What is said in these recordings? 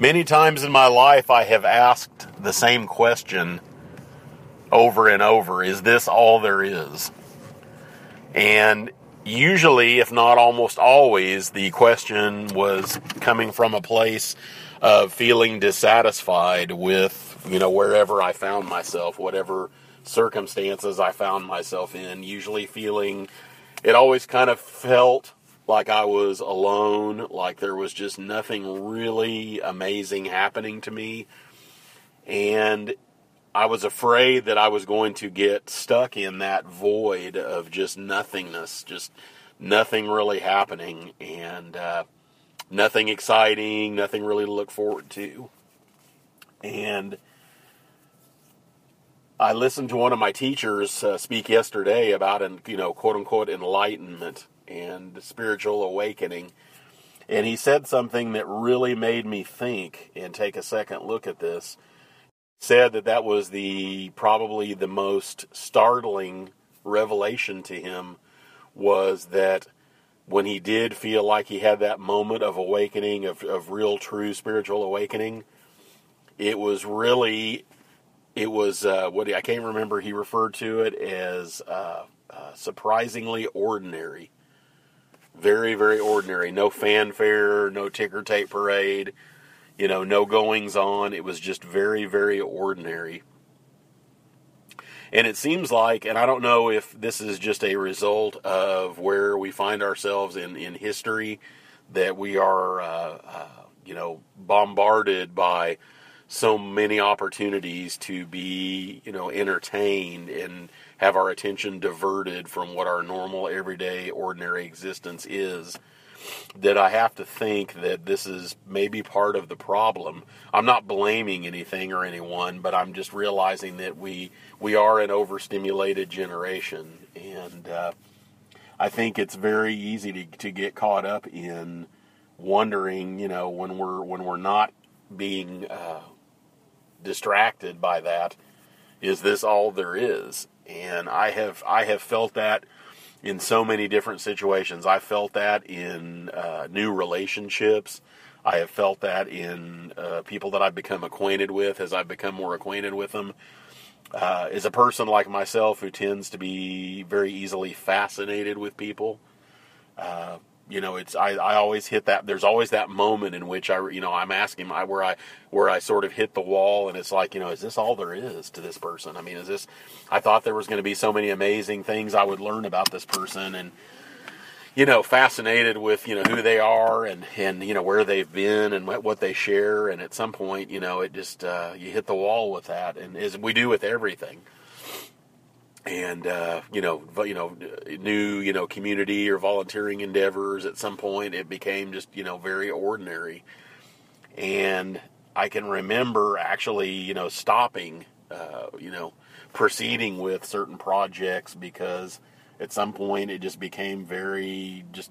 Many times in my life, I have asked the same question over and over Is this all there is? And usually, if not almost always, the question was coming from a place of feeling dissatisfied with, you know, wherever I found myself, whatever circumstances I found myself in, usually feeling it always kind of felt like I was alone, like there was just nothing really amazing happening to me. And I was afraid that I was going to get stuck in that void of just nothingness, just nothing really happening, and uh, nothing exciting, nothing really to look forward to. And I listened to one of my teachers uh, speak yesterday about, an, you know, quote unquote, enlightenment and spiritual awakening. And he said something that really made me think and take a second look at this. Said that that was the probably the most startling revelation to him was that when he did feel like he had that moment of awakening, of, of real, true spiritual awakening, it was really it was uh, what I can't remember. He referred to it as uh, uh, surprisingly ordinary, very very ordinary. No fanfare, no ticker tape parade, you know, no goings on. It was just very very ordinary. And it seems like, and I don't know if this is just a result of where we find ourselves in, in history, that we are, uh, uh, you know, bombarded by so many opportunities to be, you know, entertained and have our attention diverted from what our normal, everyday, ordinary existence is. That I have to think that this is maybe part of the problem. I'm not blaming anything or anyone, but I'm just realizing that we we are an overstimulated generation, and uh, I think it's very easy to to get caught up in wondering, you know, when we're when we're not being uh, distracted by that. Is this all there is? And I have I have felt that in so many different situations. I felt that in uh, new relationships. I have felt that in uh, people that I've become acquainted with as I've become more acquainted with them. Uh, as a person like myself who tends to be very easily fascinated with people, uh, you know, it's I, I always hit that. There's always that moment in which I, you know, I'm asking I, where I where I sort of hit the wall, and it's like, you know, is this all there is to this person? I mean, is this? I thought there was going to be so many amazing things I would learn about this person, and you know, fascinated with you know who they are and and you know where they've been and what, what they share, and at some point, you know, it just uh, you hit the wall with that, and as we do with everything and uh, you know, you know, new you know community or volunteering endeavors. At some point, it became just you know very ordinary, and I can remember actually you know stopping, uh, you know, proceeding with certain projects because at some point it just became very just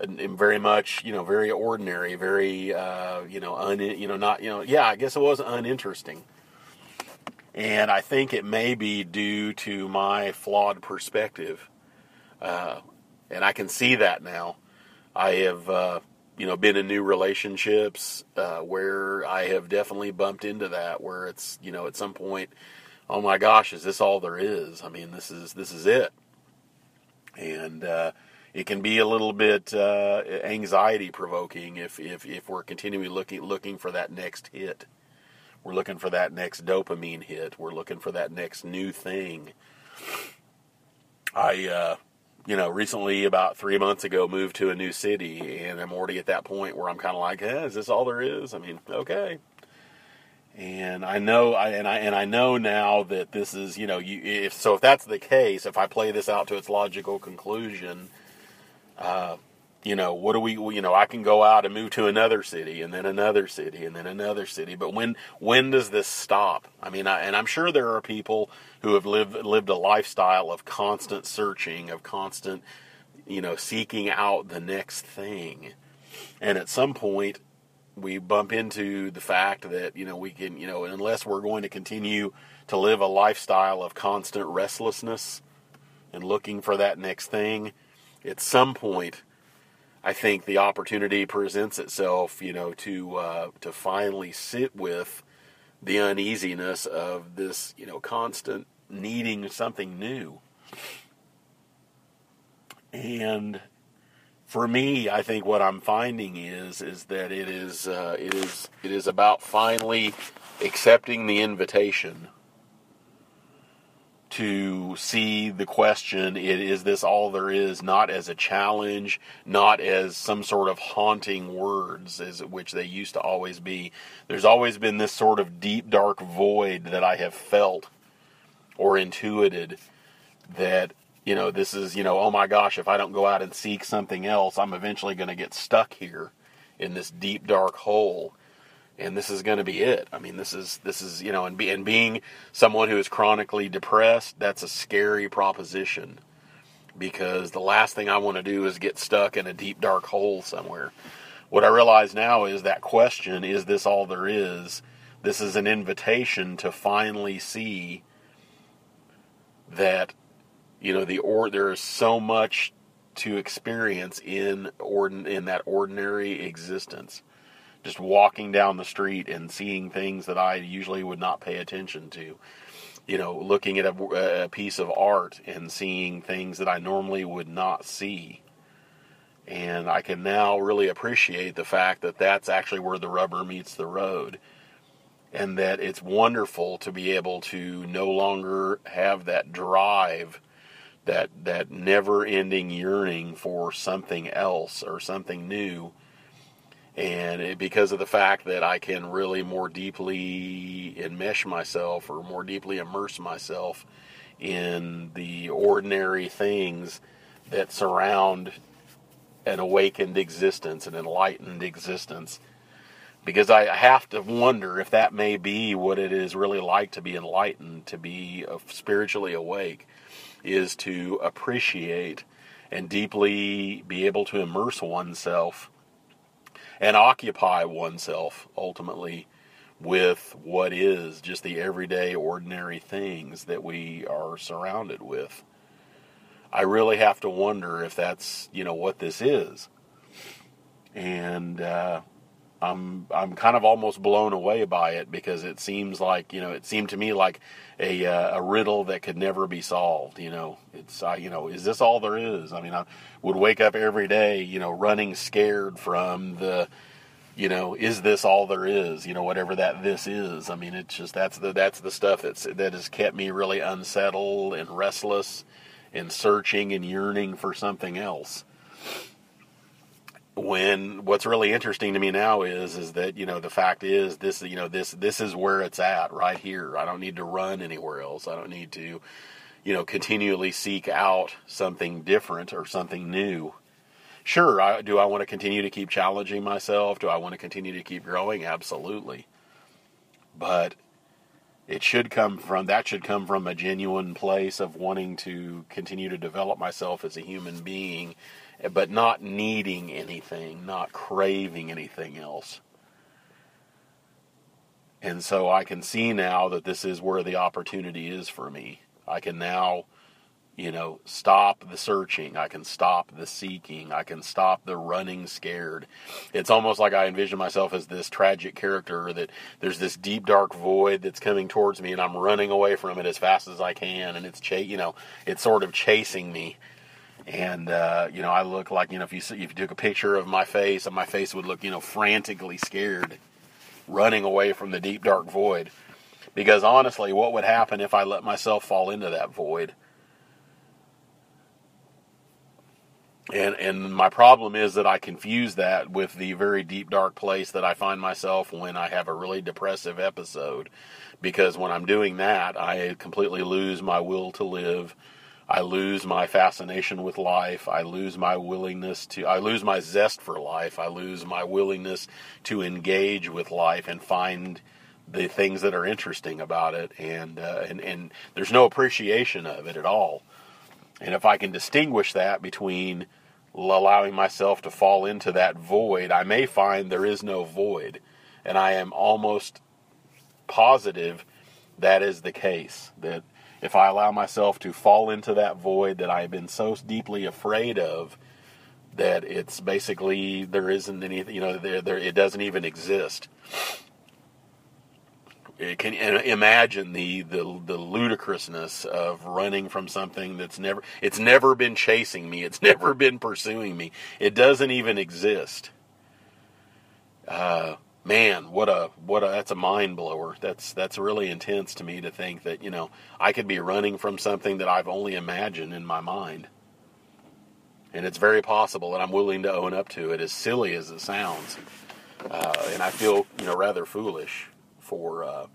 very much you know very ordinary, very uh, you know un you know not you know yeah I guess it was uninteresting and I think it may be due to my flawed perspective. Uh, and I can see that now. I have, uh, you know, been in new relationships uh, where I have definitely bumped into that, where it's, you know, at some point, oh my gosh, is this all there is? I mean, this is this is it, and uh, it can be a little bit uh, anxiety provoking if, if if we're continually looking looking for that next hit. We're looking for that next dopamine hit. We're looking for that next new thing. I, uh, you know, recently about three months ago moved to a new city, and I'm already at that point where I'm kind of like, eh, is this all there is? I mean, okay. And I know, I, and I and I know now that this is, you know, you if so, if that's the case, if I play this out to its logical conclusion, uh, you know, what do we, you know, I can go out and move to another city and then another city and then another city. But when, when does this stop? I mean, I, and I'm sure there are people who have lived, lived a lifestyle of constant searching, of constant, you know, seeking out the next thing. And at some point, we bump into the fact that, you know, we can, you know, unless we're going to continue to live a lifestyle of constant restlessness and looking for that next thing, at some point, I think the opportunity presents itself, you know, to uh, to finally sit with the uneasiness of this, you know, constant needing something new. And for me, I think what I'm finding is is that it is uh, it is it is about finally accepting the invitation to see the question it is this all there is? not as a challenge not as some sort of haunting words as which they used to always be. There's always been this sort of deep dark void that i have felt or intuited that you know this is you know oh my gosh if i don't go out and seek something else i'm eventually going to get stuck here in this deep dark hole and this is going to be it. I mean, this is this is you know, and, be, and being someone who is chronically depressed, that's a scary proposition because the last thing I want to do is get stuck in a deep dark hole somewhere. What I realize now is that question: Is this all there is? This is an invitation to finally see that you know the or there is so much to experience in ordin in that ordinary existence just walking down the street and seeing things that I usually would not pay attention to. You know, looking at a, a, piece of art and seeing things that I normally would not see. And I can now really appreciate the fact that that's actually where the rubber meets the road. And that it's wonderful to be able to no longer have that drive, that, that never ending yearning for something else or something new and it, because of the fact that I can really more deeply enmesh myself or more deeply immerse myself in the ordinary things that surround an awakened existence, an enlightened existence. Because I have to wonder if that may be what it is really like to be enlightened, to be uh, spiritually awake, is to appreciate and deeply be able to immerse oneself and occupy oneself ultimately with what is just the everyday, ordinary things that we are surrounded with. I really have to wonder if that's you know what this is, and uh, I'm I'm kind of almost blown away by it because it seems like you know it seemed to me like a uh, a riddle that could never be solved. You know, it's uh, you know is this all there is? I mean, I would wake up every day, you know, running scared from the you know is this all there is you know whatever that this is i mean it's just that's the that's the stuff that's that has kept me really unsettled and restless and searching and yearning for something else when what's really interesting to me now is is that you know the fact is this you know this this is where it's at right here. I don't need to run anywhere else. I don't need to you know continually seek out something different or something new. Sure I, do i want to continue to keep challenging myself? Do i want to continue to keep growing? Absolutely. But it should come from that should come from a genuine place of wanting to continue to develop myself as a human being but not needing anything, not craving anything else. And so I can see now that this is where the opportunity is for me. I can now, you know, stop the searching. I can stop the seeking. I can stop the running scared. It's almost like I envision myself as this tragic character that there's this deep dark void that's coming towards me and I'm running away from it as fast as I can and it's you know, it's sort of chasing me and uh, you know I look like you know if you if you took a picture of my face, my face would look you know frantically scared, running away from the deep dark void. Because honestly, what would happen if I let myself fall into that void? And and my problem is that I confuse that with the very deep dark place that I find myself when I have a really depressive episode. Because when I'm doing that, I completely lose my will to live I lose my fascination with life. I lose my willingness to, I lose my zest for life. I lose my willingness to engage with life and find the things that are interesting about it. And, uh, and, and there's no appreciation of it at all. And if I can distinguish that between allowing myself to fall into that void, I may find there is no void. And I am almost positive that is the case. That if I allow myself to fall into that void that I've been so deeply afraid of, that it's basically there isn't any you know there, there it doesn't even exist. It can imagine the, the the ludicrousness of running from something that's never it's never been chasing me. It's never been pursuing me. It doesn't even exist. Uh, man what a what a that's a mind blower. That's that's really intense to me to think that you know I could be running from something that I've only imagined in my mind. And it's very possible that I'm willing to own up to it, as silly as it sounds. Uh, and I feel, you know, rather foolish for, uh,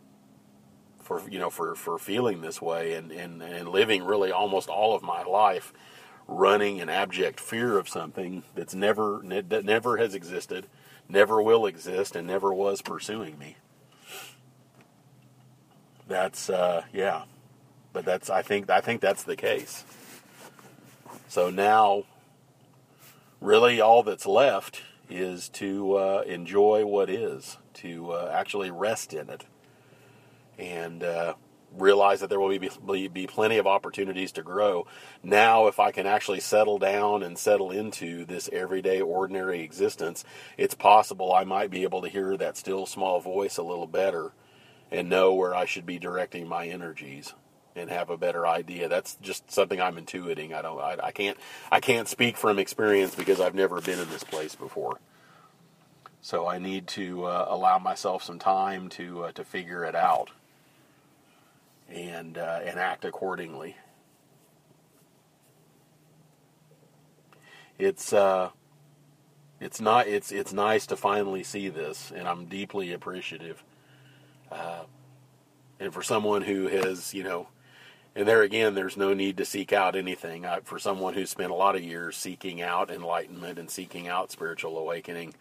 for you know, for, for feeling this way and, and, and living really almost all of my life running in abject fear of something that's never that never has existed, never will exist, and never was pursuing me. That's uh, yeah, but that's I think I think that's the case. So now really all that's left is to uh, enjoy what is, to uh, actually rest in it, and uh, realize that there will be, be plenty of opportunities to grow. Now, if I can actually settle down and settle into this everyday, ordinary existence, it's possible I might be able to hear that still small voice a little better and know where I should be directing my energies and have a better idea. That's just something I'm intuiting. I don't. I, I can't. I can't speak from experience because I've never been in this place before. So I need to uh, allow myself some time to uh, to figure it out and uh, and act accordingly. It's uh, it's not it's it's nice to finally see this, and I'm deeply appreciative. Uh, and for someone who has you know and there again, there's no need to seek out anything. I, for someone who spent a lot of years seeking out enlightenment and seeking out spiritual awakening,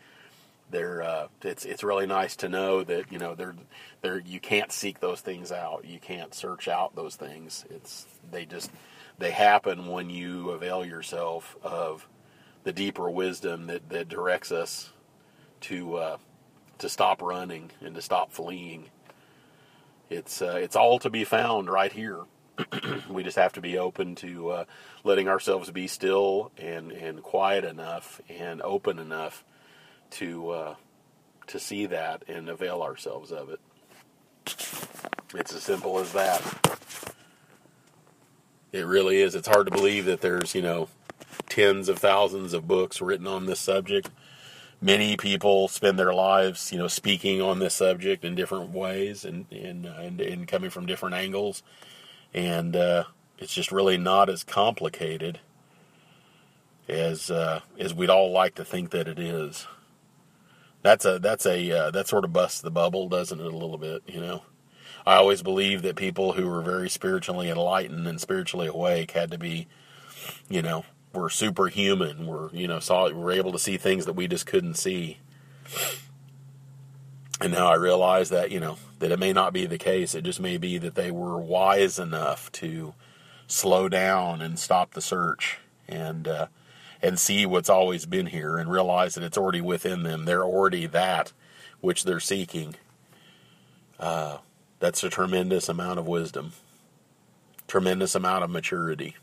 there uh, it's it's really nice to know that you know there there you can't seek those things out. You can't search out those things. It's they just they happen when you avail yourself of the deeper wisdom that, that directs us to uh, to stop running and to stop fleeing. It's uh, it's all to be found right here. we just have to be open to uh, letting ourselves be still and, and quiet enough and open enough to uh, to see that and avail ourselves of it. It's as simple as that. It really is. It's hard to believe that there's you know tens of thousands of books written on this subject. Many people spend their lives, you know, speaking on this subject in different ways and and, and, and coming from different angles and uh, it's just really not as complicated as uh, as we'd all like to think that it is. That's a that's a uh, that sort of busts the bubble, doesn't it? A little bit, you know. I always believed that people who were very spiritually enlightened and spiritually awake had to be, you know, were superhuman. Were you know saw were able to see things that we just couldn't see. And now I realize that you know that it may not be the case. It just may be that they were wise enough to slow down and stop the search and uh, and see what's always been here and realize that it's already within them. They're already that which they're seeking. Uh, that's a tremendous amount of wisdom, tremendous amount of maturity.